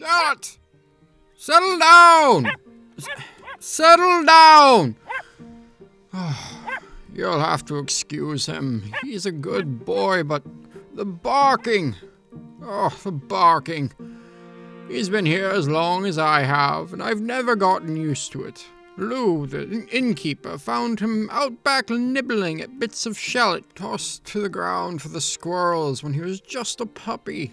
Charlotte! Settle down! S- settle down! Ah, you'll have to excuse him. He's a good boy, but the barking. Oh, the barking. He's been here as long as I have, and I've never gotten used to it. Lou, the innkeeper, found him out back nibbling at bits of shallot tossed to the ground for the squirrels when he was just a puppy.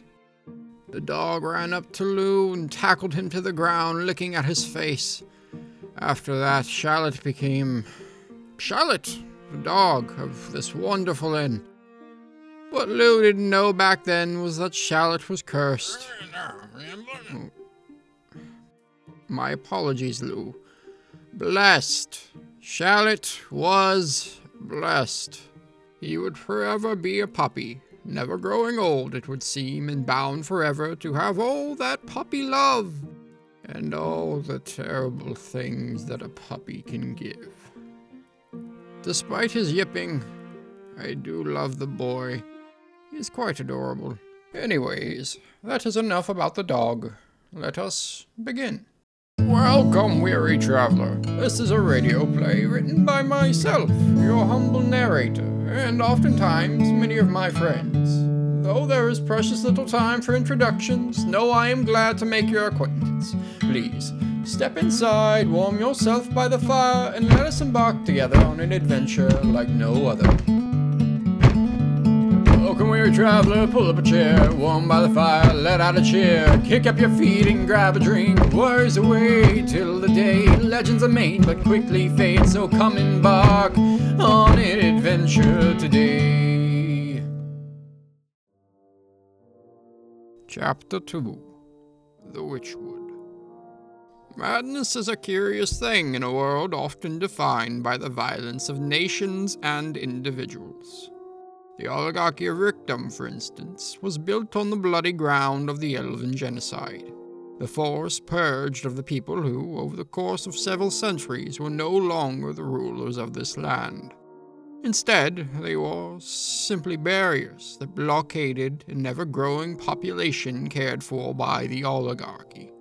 The dog ran up to Lou and tackled him to the ground, licking at his face. After that, Charlotte became Charlotte, the dog of this wonderful inn. What Lou didn't know back then was that Charlotte was cursed. My apologies, Lou. Blessed. Charlotte was blessed. He would forever be a puppy, never growing old, it would seem, and bound forever to have all that puppy love and all the terrible things that a puppy can give. Despite his yipping, I do love the boy. He's quite adorable. Anyways, that is enough about the dog. Let us begin. Welcome, weary traveler. This is a radio play written by myself, your humble narrator, and oftentimes many of my friends. Though there is precious little time for introductions, know I am glad to make your acquaintance. Please, step inside, warm yourself by the fire, and let us embark together on an adventure like no other. Weary traveler, pull up a chair, warm by the fire, let out a cheer, kick up your feet and grab a drink, worries away till the day. Legends are made but quickly fade, so come embark on an adventure today. Chapter 2 The Witchwood Madness is a curious thing in a world often defined by the violence of nations and individuals. The oligarchy of Rickdom, for instance, was built on the bloody ground of the Elven genocide. The force purged of the people who, over the course of several centuries, were no longer the rulers of this land. Instead, they were simply barriers that blockaded an ever growing population cared for by the oligarchy.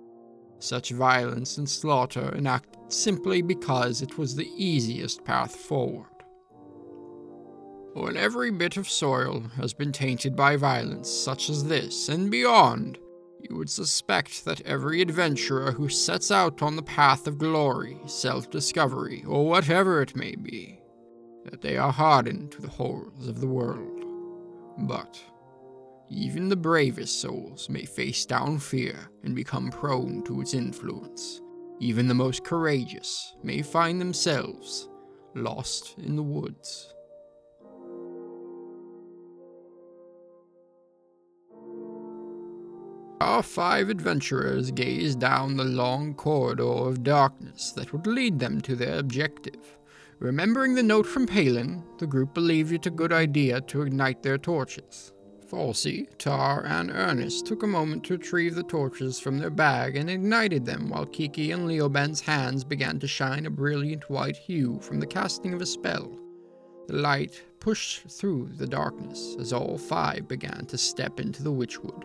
Such violence and slaughter enacted simply because it was the easiest path forward. When every bit of soil has been tainted by violence such as this and beyond, you would suspect that every adventurer who sets out on the path of glory, self discovery, or whatever it may be, that they are hardened to the horrors of the world. But even the bravest souls may face down fear and become prone to its influence. Even the most courageous may find themselves lost in the woods. Our five adventurers gazed down the long corridor of darkness that would lead them to their objective. Remembering the note from Palin, the group believed it a good idea to ignite their torches. Falsey, Tar, and Ernest took a moment to retrieve the torches from their bag and ignited them while Kiki and Leoben's hands began to shine a brilliant white hue from the casting of a spell. The light pushed through the darkness as all five began to step into the witchwood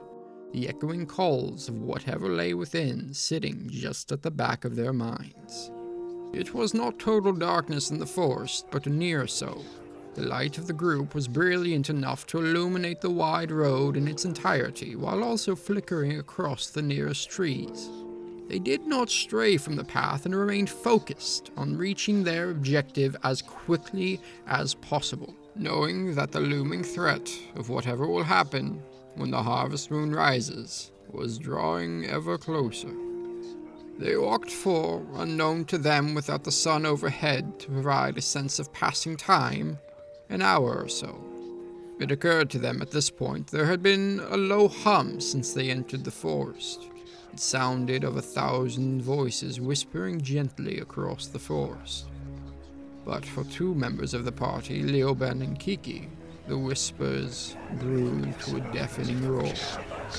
the echoing calls of whatever lay within sitting just at the back of their minds. It was not total darkness in the forest, but near so. The light of the group was brilliant enough to illuminate the wide road in its entirety, while also flickering across the nearest trees. They did not stray from the path and remained focused on reaching their objective as quickly as possible, knowing that the looming threat of whatever will happen when the harvest moon rises, was drawing ever closer. They walked for, unknown to them without the sun overhead to provide a sense of passing time, an hour or so. It occurred to them at this point there had been a low hum since they entered the forest. It sounded of a thousand voices whispering gently across the forest. But for two members of the party, Leoben and Kiki, the whispers grew to a deafening roar.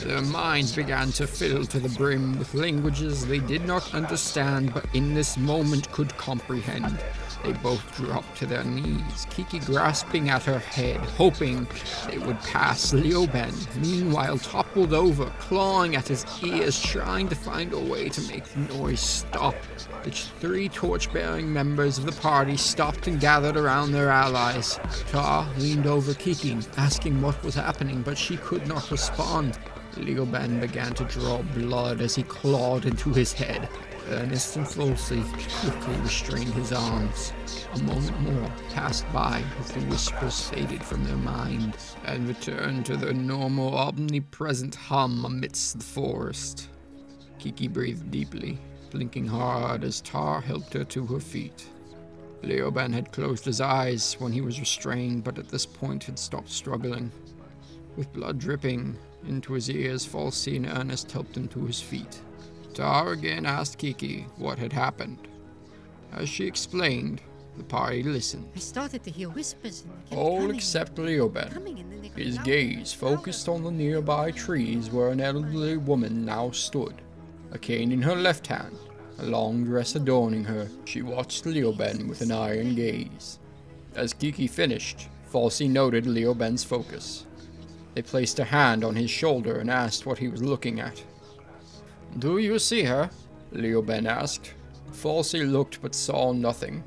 Their minds began to fill to the brim with languages they did not understand but in this moment could comprehend. They both dropped to their knees, Kiki grasping at her head, hoping they would pass Leoben, meanwhile toppled over, clawing at his ears, trying to find a way to make the noise stop. The three torch-bearing members of the party stopped and gathered around their allies. Tar leaned over Kiki, asking what was happening, but she could not respond. Leoben began to draw blood as he clawed into his head. Ernest and Falsey quickly restrained his arms. A moment more passed by as the whispers faded from their mind and returned to their normal, omnipresent hum amidst the forest. Kiki breathed deeply, blinking hard as Tar helped her to her feet. Leoben had closed his eyes when he was restrained, but at this point had stopped struggling. With blood dripping into his ears, Falsey and Ernest helped him to his feet. Tar again asked Kiki what had happened. As she explained, the party listened. I started to hear whispers. All coming, except Leoben. coming, and then they got His gaze focused on the nearby trees where an elderly woman now stood, a cane in her left hand, a long dress adorning her. She watched Leoben with an iron gaze. As Kiki finished, Falsey noted Leoben's focus. They placed a hand on his shoulder and asked what he was looking at. Do you see her? Leoben asked. Falsey looked but saw nothing.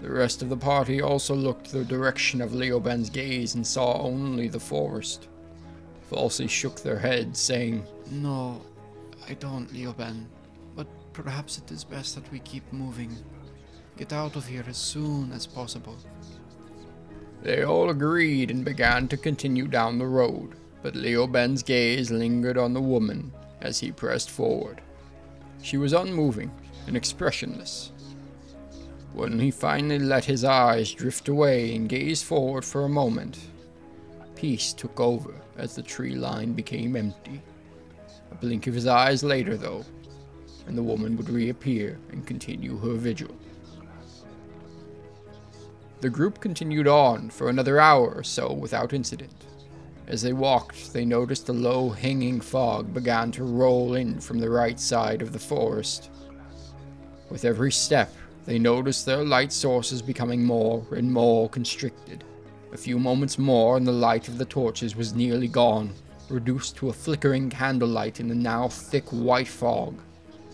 The rest of the party also looked the direction of Leoben's gaze and saw only the forest. Falsey shook their heads, saying, No, I don't, Leoben. But perhaps it is best that we keep moving. Get out of here as soon as possible. They all agreed and began to continue down the road, but Leoben's gaze lingered on the woman as he pressed forward. She was unmoving and expressionless. When he finally let his eyes drift away and gazed forward for a moment, peace took over as the tree line became empty. A blink of his eyes later, though, and the woman would reappear and continue her vigil. The group continued on for another hour or so without incident. As they walked, they noticed a low hanging fog began to roll in from the right side of the forest. With every step, they noticed their light sources becoming more and more constricted. A few moments more, and the light of the torches was nearly gone, reduced to a flickering candlelight in the now thick white fog.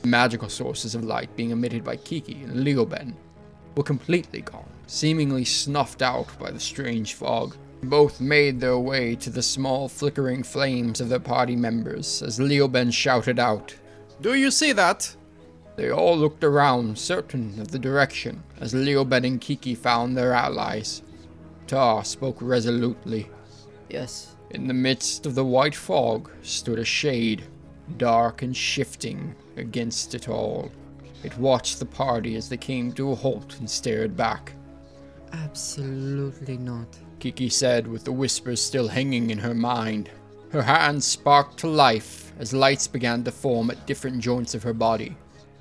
The magical sources of light being emitted by Kiki and Leoben were completely gone, seemingly snuffed out by the strange fog. Both made their way to the small flickering flames of their party members as Leoben shouted out, Do you see that? They all looked around, certain of the direction, as Leoben and Kiki found their allies. Tar spoke resolutely. Yes. In the midst of the white fog stood a shade, dark and shifting against it all. It watched the party as they came to a halt and stared back. Absolutely not. Kiki said with the whispers still hanging in her mind. Her hands sparked to life as lights began to form at different joints of her body.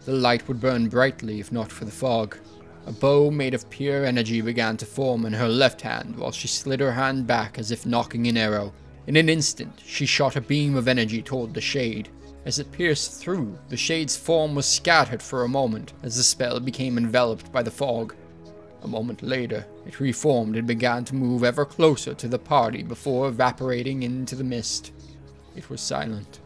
The light would burn brightly if not for the fog. A bow made of pure energy began to form in her left hand while she slid her hand back as if knocking an arrow. In an instant, she shot a beam of energy toward the shade. As it pierced through, the shade's form was scattered for a moment as the spell became enveloped by the fog. A moment later, it reformed and began to move ever closer to the party before evaporating into the mist. It was silent.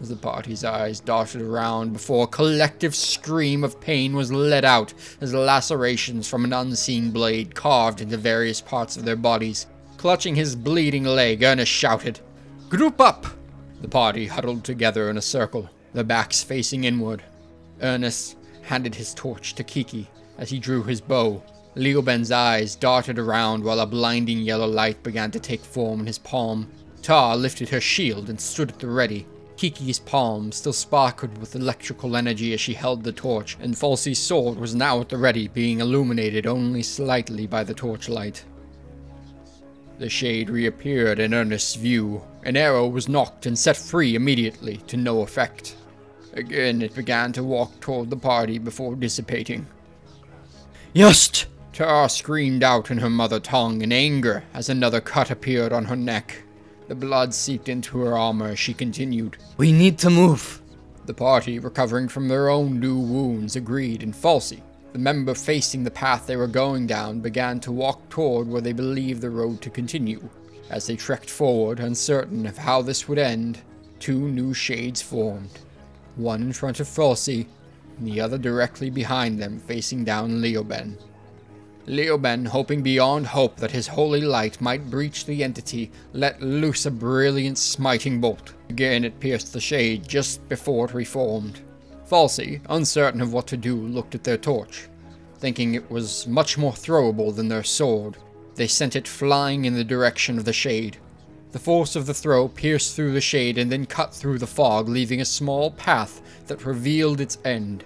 As the party's eyes darted around before a collective scream of pain was let out as lacerations from an unseen blade carved into various parts of their bodies. Clutching his bleeding leg, Ernest shouted, Group up! The party huddled together in a circle, their backs facing inward. Ernest handed his torch to Kiki as he drew his bow. Leoben's eyes darted around while a blinding yellow light began to take form in his palm. Tar lifted her shield and stood at the ready. Kiki's palm still sparkled with electrical energy as she held the torch, and Falsey's sword was now at the ready, being illuminated only slightly by the torchlight. The shade reappeared in Ernest's view. An arrow was knocked and set free immediately, to no effect. Again, it began to walk toward the party before dissipating. Just! Tar screamed out in her mother tongue in anger as another cut appeared on her neck. The blood seeped into her armor as she continued. We need to move. The party, recovering from their own new wounds, agreed, and Falsey, the member facing the path they were going down, began to walk toward where they believed the road to continue. As they trekked forward, uncertain of how this would end, two new shades formed. One in front of Falsey, and the other directly behind them, facing down Leoben. Leoben, hoping beyond hope that his holy light might breach the entity, let loose a brilliant smiting bolt. Again it pierced the shade just before it reformed. Falsey, uncertain of what to do, looked at their torch. Thinking it was much more throwable than their sword, they sent it flying in the direction of the shade. The force of the throw pierced through the shade and then cut through the fog, leaving a small path that revealed its end.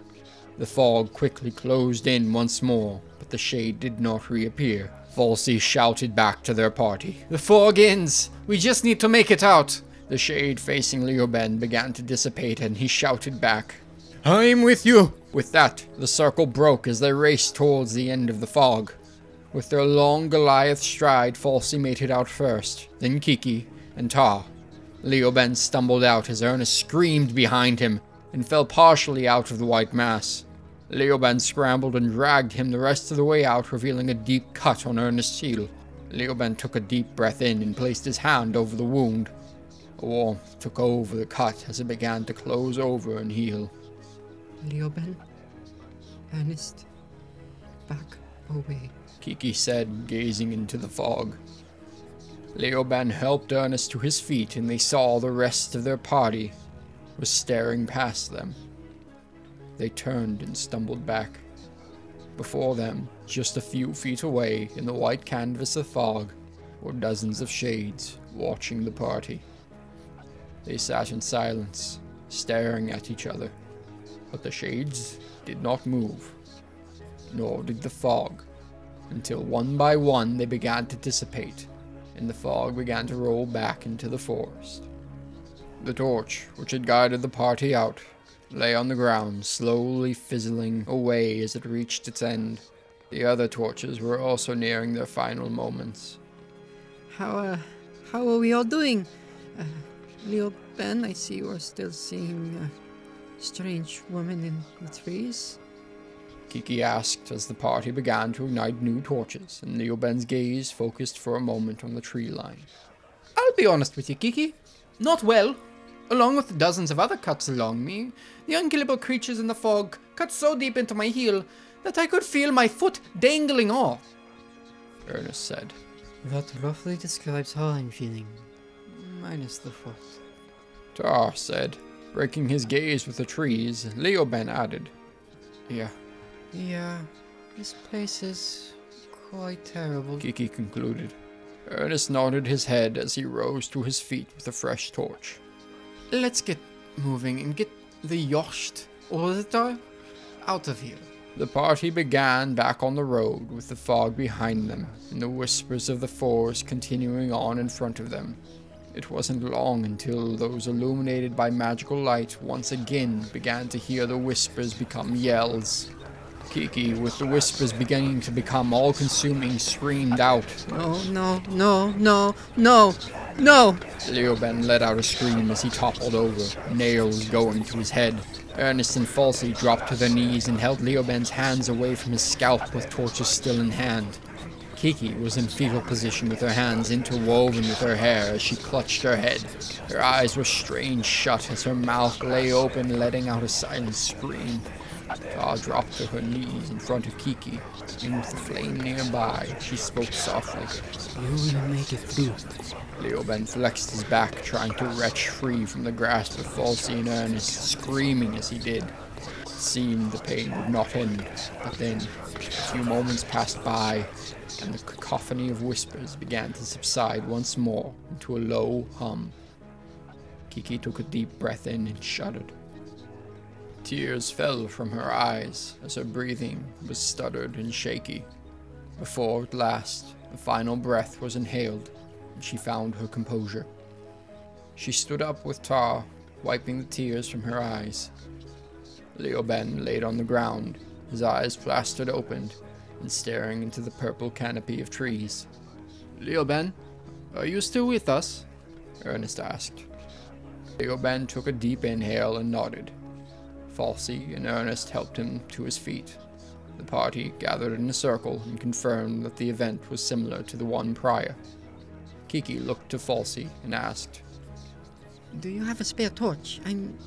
The fog quickly closed in once more, but the shade did not reappear. Falsey shouted back to their party. The fog ends. We just need to make it out. The shade facing Leoben began to dissipate, and he shouted back, I'm with you! With that, the circle broke as they raced towards the end of the fog. With their long Goliath stride, Falsey made it out first, then Kiki, and Tar. Leoben stumbled out as Ernest screamed behind him and fell partially out of the white mass. Leoben scrambled and dragged him the rest of the way out, revealing a deep cut on Ernest's heel. Leoben took a deep breath in and placed his hand over the wound. A warmth took over the cut as it began to close over and heal. Leoben, Ernest, back away. Kiki said, gazing into the fog. Leoben helped Ernest to his feet, and they saw the rest of their party was staring past them. They turned and stumbled back. Before them, just a few feet away in the white canvas of fog, were dozens of shades watching the party. They sat in silence, staring at each other, but the shades did not move, nor did the fog, until one by one they began to dissipate, and the fog began to roll back into the forest. The torch, which had guided the party out, lay on the ground, slowly fizzling away as it reached its end. The other torches were also nearing their final moments. How, uh, how are we all doing? Uh, Leo Ben, I see you are still seeing a strange woman in the trees. Kiki asked as the party began to ignite new torches, and Leoben's gaze focused for a moment on the tree line. I'll be honest with you, Kiki. Not well. Along with dozens of other cuts along me, the unkillable creatures in the fog cut so deep into my heel that I could feel my foot dangling off. Ernest said. That roughly describes how I'm feeling. Minus the foot. Tar said, breaking his gaze with the trees. Leoben added, Yeah, Yeah, this place is quite terrible. Kiki concluded. Ernest nodded his head as he rose to his feet with a fresh torch. Let's get moving and get the Yost Order out of here. The party began back on the road with the fog behind them and the whispers of the forest continuing on in front of them. It wasn't long until those illuminated by magical light once again began to hear the whispers become yells. Kiki, with the whispers beginning to become all consuming, screamed out. No, no, no, no, no, no! Leoben let out a scream as he toppled over, nails going to his head. Ernest and Falsey dropped to their knees and held Leoben's hands away from his scalp with torches still in hand. Kiki was in fetal position with her hands interwoven with her hair as she clutched her head. Her eyes were strained shut as her mouth lay open, letting out a silent scream. Tar dropped to her knees in front of Kiki, and with the flame nearby, she spoke softly. You will make it through. Leoben flexed his back, trying to wrench free from the grasp of Falsey and Ernest, screaming as he did. Seemed the pain would not end, but then a few moments passed by, and the cacophony of whispers began to subside once more into a low hum. Kiki took a deep breath in and shuddered. Tears fell from her eyes as her breathing was stuttered and shaky. Before, at last, the final breath was inhaled, and she found her composure. She stood up with Tar, wiping the tears from her eyes. Leoben laid on the ground, his eyes plastered open, and staring into the purple canopy of trees. Leoben, are you still with us? Ernest asked. Leoben took a deep inhale and nodded. Falsey and Ernest helped him to his feet. The party gathered in a circle and confirmed that the event was similar to the one prior. Kiki looked to Falsey and asked, Do you have a spare torch? I'm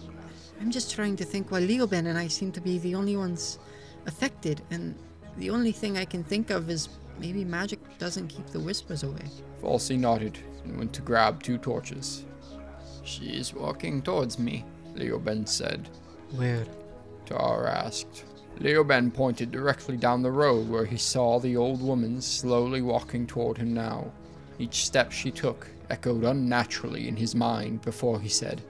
I'm just trying to think why Leoben and I seem to be the only ones affected, and the only thing I can think of is maybe magic doesn't keep the whispers away. Falsey nodded and went to grab two torches. She's walking towards me, Leoben said. Where? Tar asked. Leoben pointed directly down the road where he saw the old woman slowly walking toward him now. Each step she took echoed unnaturally in his mind before he said,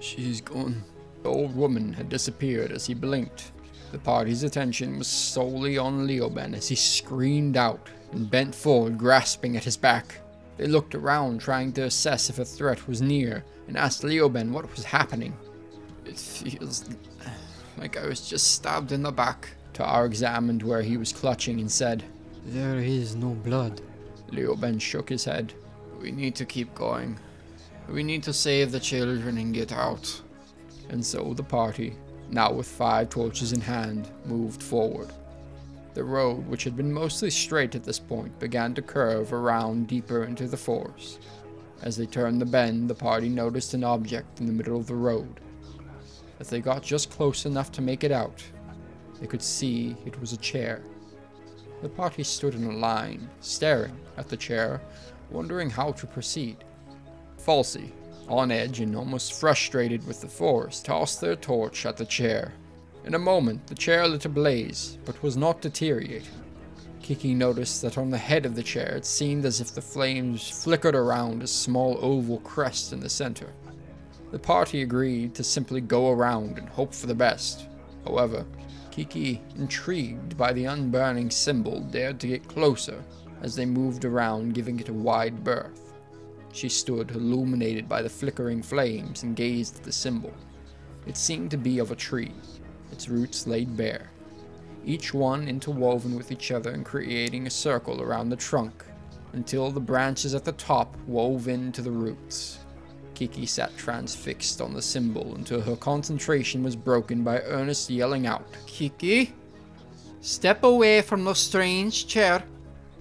She's gone. The old woman had disappeared as he blinked. The party's attention was solely on Leoben as he screamed out and bent forward, grasping at his back. They looked around, trying to assess if a threat was near, and asked Leoben what was happening. It feels like I was just stabbed in the back. Tar examined where he was clutching and said, There is no blood. Leoben shook his head. We need to keep going. We need to save the children and get out. And so the party, now with five torches in hand, moved forward. The road, which had been mostly straight at this point, began to curve around deeper into the forest. As they turned the bend, the party noticed an object in the middle of the road. As they got just close enough to make it out, they could see it was a chair. The party stood in a line, staring at the chair, wondering how to proceed. Falsey, on edge and almost frustrated with the force, tossed their torch at the chair. In a moment, the chair lit ablaze, but was not deteriorating. Kiki noticed that on the head of the chair it seemed as if the flames flickered around a small oval crest in the center. The party agreed to simply go around and hope for the best. However, Kiki, intrigued by the unburning symbol, dared to get closer as they moved around, giving it a wide berth. She stood, illuminated by the flickering flames, and gazed at the symbol. It seemed to be of a tree, its roots laid bare, each one interwoven with each other and creating a circle around the trunk, until the branches at the top wove into the roots. Kiki sat transfixed on the symbol until her concentration was broken by Ernest yelling out, Kiki, step away from the strange chair.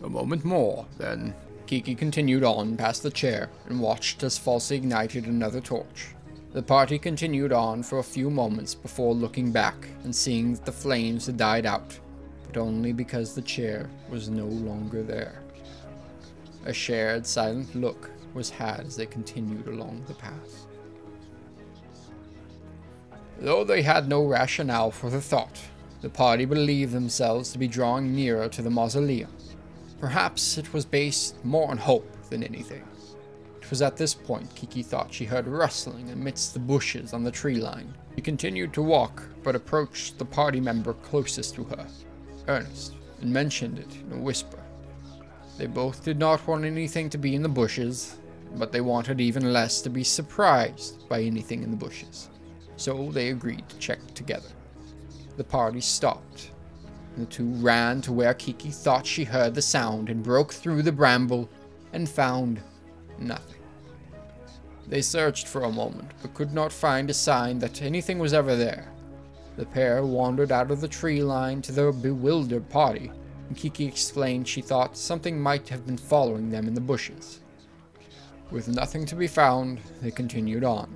A moment more, then Kiki continued on past the chair and watched as Falsey ignited another torch. The party continued on for a few moments before looking back and seeing that the flames had died out, but only because the chair was no longer there. A shared, silent look was had as they continued along the path. Though they had no rationale for the thought, the party believed themselves to be drawing nearer to the mausoleum. Perhaps it was based more on hope than anything. It was at this point Kiki thought she heard rustling amidst the bushes on the tree line. She continued to walk, but approached the party member closest to her, Ernest, and mentioned it in a whisper. They both did not want anything to be in the bushes, but they wanted even less to be surprised by anything in the bushes. So they agreed to check together. The party stopped the two ran to where Kiki thought she heard the sound and broke through the bramble and found nothing. They searched for a moment, but could not find a sign that anything was ever there. The pair wandered out of the tree line to their bewildered party, and Kiki explained she thought something might have been following them in the bushes. With nothing to be found, they continued on.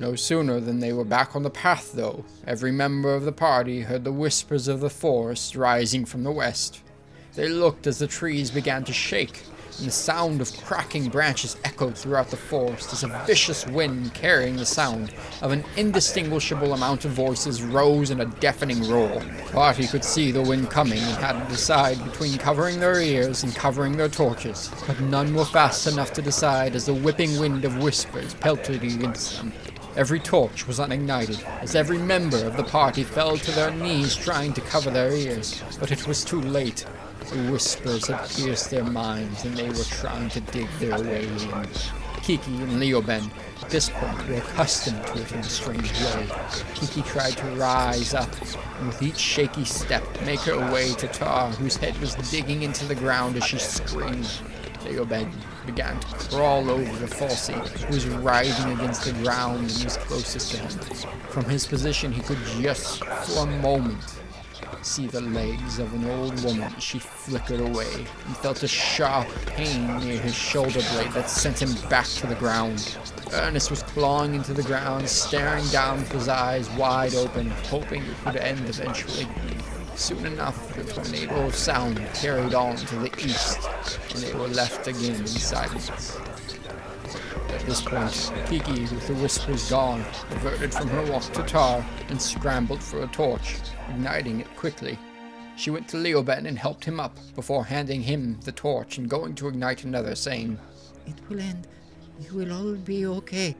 No sooner than they were back on the path, though, every member of the party heard the whispers of the forest rising from the west. They looked as the trees began to shake, and the sound of cracking branches echoed throughout the forest as a vicious wind carrying the sound of an indistinguishable amount of voices rose in a deafening roar. Party could see the wind coming and had to decide between covering their ears and covering their torches, but none were fast enough to decide as the whipping wind of whispers pelted against them. Every torch was unignited, as every member of the party fell to their knees trying to cover their ears. But it was too late. The whispers had pierced their minds, and they were trying to dig their way in. Kiki and Leoben, at this point, were accustomed to it in a strange way. Kiki tried to rise up, and with each shaky step, make her way to Tar, whose head was digging into the ground as she screamed. Leoben began to crawl over to Falsey, who was writhing against the ground and was closest to him. From his position, he could just, for a moment, see the legs of an old woman she flickered away and felt a sharp pain near his shoulder blade that sent him back to the ground. Ernest was clawing into the ground, staring down with his eyes wide open, hoping it would end eventually. Soon enough, the tornado of sound carried on to the east, and they were left again in silence. At this point, Kiki, with the whispers gone, reverted from her walk to Tar and scrambled for a torch, igniting it quickly. She went to Leoben and helped him up before handing him the torch and going to ignite another, saying, It will end. You will all be okay.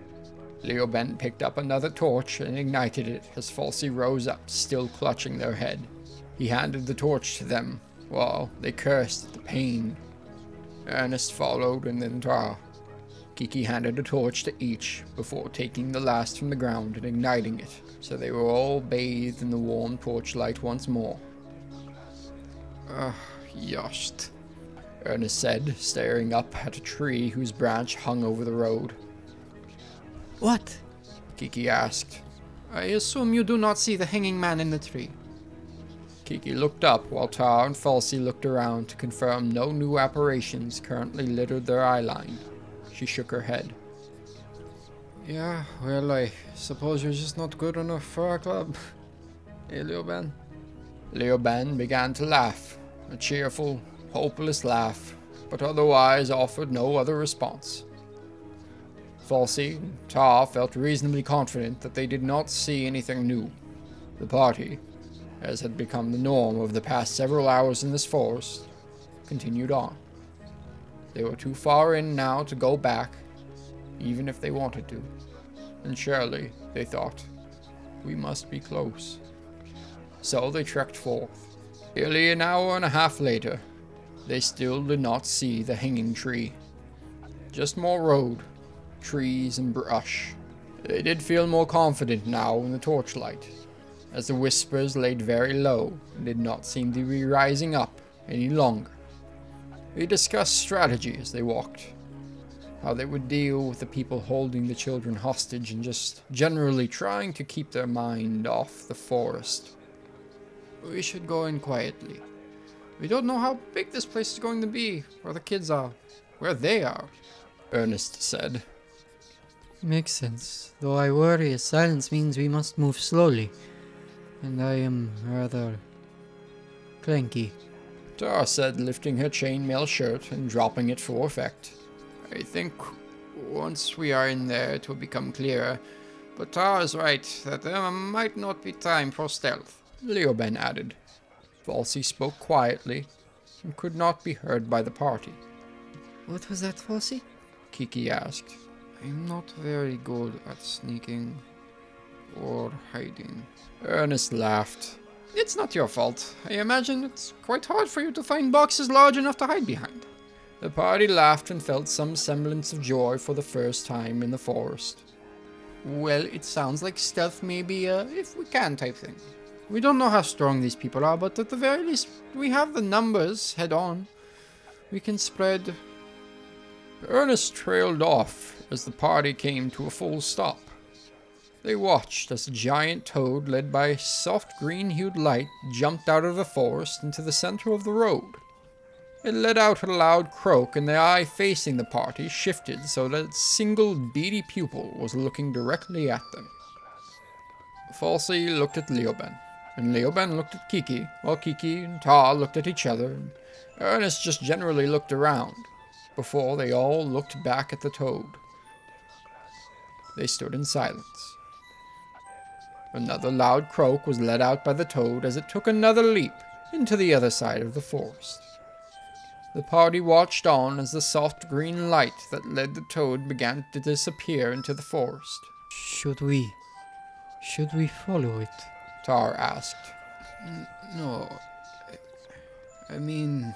Leoben picked up another torch and ignited it as Falsey rose up, still clutching their head. He handed the torch to them, while they cursed at the pain. Ernest followed and then Tar. Kiki handed a torch to each before taking the last from the ground and igniting it, so they were all bathed in the warm torchlight once more. Ah, yosht, Ernest said, staring up at a tree whose branch hung over the road. What? Kiki asked. I assume you do not see the hanging man in the tree. Kiki looked up while Tar and Falsey looked around to confirm no new apparitions currently littered their eye line. She shook her head. Yeah, well, I suppose you're just not good enough for our club. Hey, Leoben? Leoben began to laugh, a cheerful, hopeless laugh, but otherwise offered no other response. Falsey and Tar felt reasonably confident that they did not see anything new. The party, as had become the norm over the past several hours in this forest, continued on. They were too far in now to go back, even if they wanted to. And surely, they thought, we must be close. So they trekked forth. Nearly an hour and a half later, they still did not see the hanging tree. Just more road, trees, and brush. They did feel more confident now in the torchlight, as the whispers laid very low and did not seem to be rising up any longer. They discussed strategy as they walked, how they would deal with the people holding the children hostage and just generally trying to keep their mind off the forest. We should go in quietly. We don't know how big this place is going to be, where the kids are, where they are, Ernest said. Makes sense. Though I worry a silence means we must move slowly. And I am rather clanky. Tara said, lifting her chainmail shirt and dropping it for effect. I think once we are in there it will become clearer. But Tar is right that there might not be time for stealth. Leoben added. Falsey spoke quietly and could not be heard by the party. What was that, Falsey? Kiki asked. I'm not very good at sneaking or hiding. Ernest laughed. It's not your fault. I imagine it's quite hard for you to find boxes large enough to hide behind. The party laughed and felt some semblance of joy for the first time in the forest. Well, it sounds like stealth may be a if we can type thing. We don't know how strong these people are, but at the very least, we have the numbers head on. We can spread. Ernest trailed off as the party came to a full stop. They watched as a giant toad, led by soft green hued light, jumped out of the forest into the center of the road. It let out a loud croak, and the eye facing the party shifted so that its single beady pupil was looking directly at them. Falsey looked at Leoben, and Leoben looked at Kiki, while Kiki and Tar looked at each other, and Ernest just generally looked around, before they all looked back at the toad. They stood in silence. Another loud croak was let out by the toad as it took another leap into the other side of the forest. The party watched on as the soft green light that led the toad began to disappear into the forest. Should we. Should we follow it? Tar asked. No. I, I mean.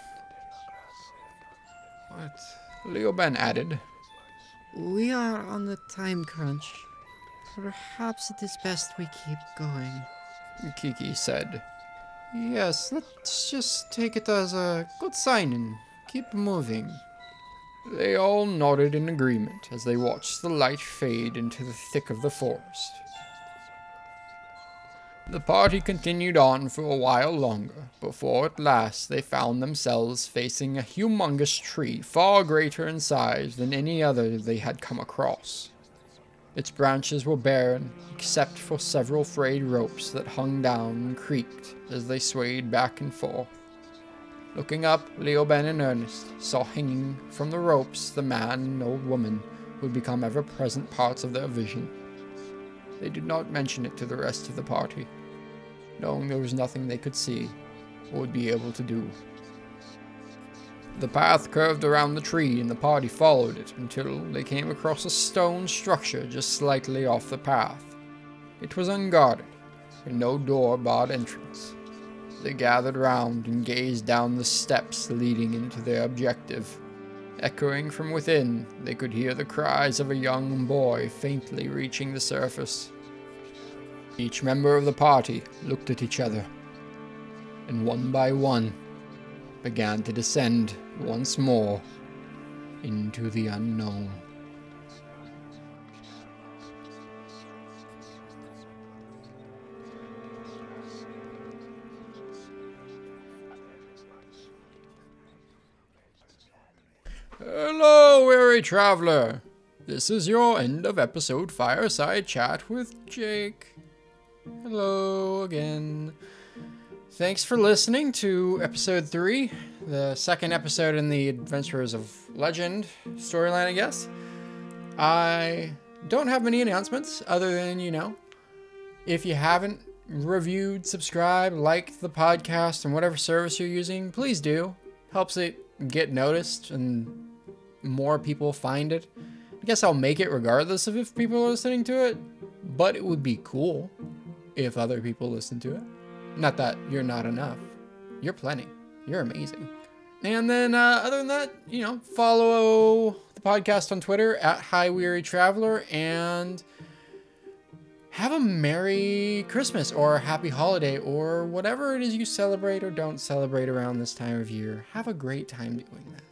What? Leoben added. we are on the time crunch. Perhaps it is best we keep going. Kiki said. Yes, let's just take it as a good sign and keep moving. They all nodded in agreement as they watched the light fade into the thick of the forest. The party continued on for a while longer, before at last they found themselves facing a humongous tree far greater in size than any other they had come across. Its branches were barren, except for several frayed ropes that hung down and creaked as they swayed back and forth. Looking up, Leoben and Ernest saw hanging from the ropes the man and old woman who had become ever present parts of their vision. They did not mention it to the rest of the party, knowing there was nothing they could see or would be able to do. The path curved around the tree, and the party followed it until they came across a stone structure just slightly off the path. It was unguarded, and no door barred entrance. They gathered round and gazed down the steps leading into their objective. Echoing from within, they could hear the cries of a young boy faintly reaching the surface. Each member of the party looked at each other, and one by one began to descend once more into the unknown. Hello, weary traveler. This is your end of episode fireside chat with Jake. Hello again. Thanks for listening to episode three, the second episode in the Adventures of Legend storyline, I guess. I don't have many announcements other than, you know, if you haven't reviewed, subscribed, liked the podcast and whatever service you're using, please do. Helps it get noticed and more people find it. I guess I'll make it regardless of if people are listening to it, but it would be cool if other people listen to it. Not that you're not enough. You're plenty. You're amazing. And then, uh, other than that, you know, follow the podcast on Twitter at High Weary Traveler and have a Merry Christmas or a Happy Holiday or whatever it is you celebrate or don't celebrate around this time of year. Have a great time doing that.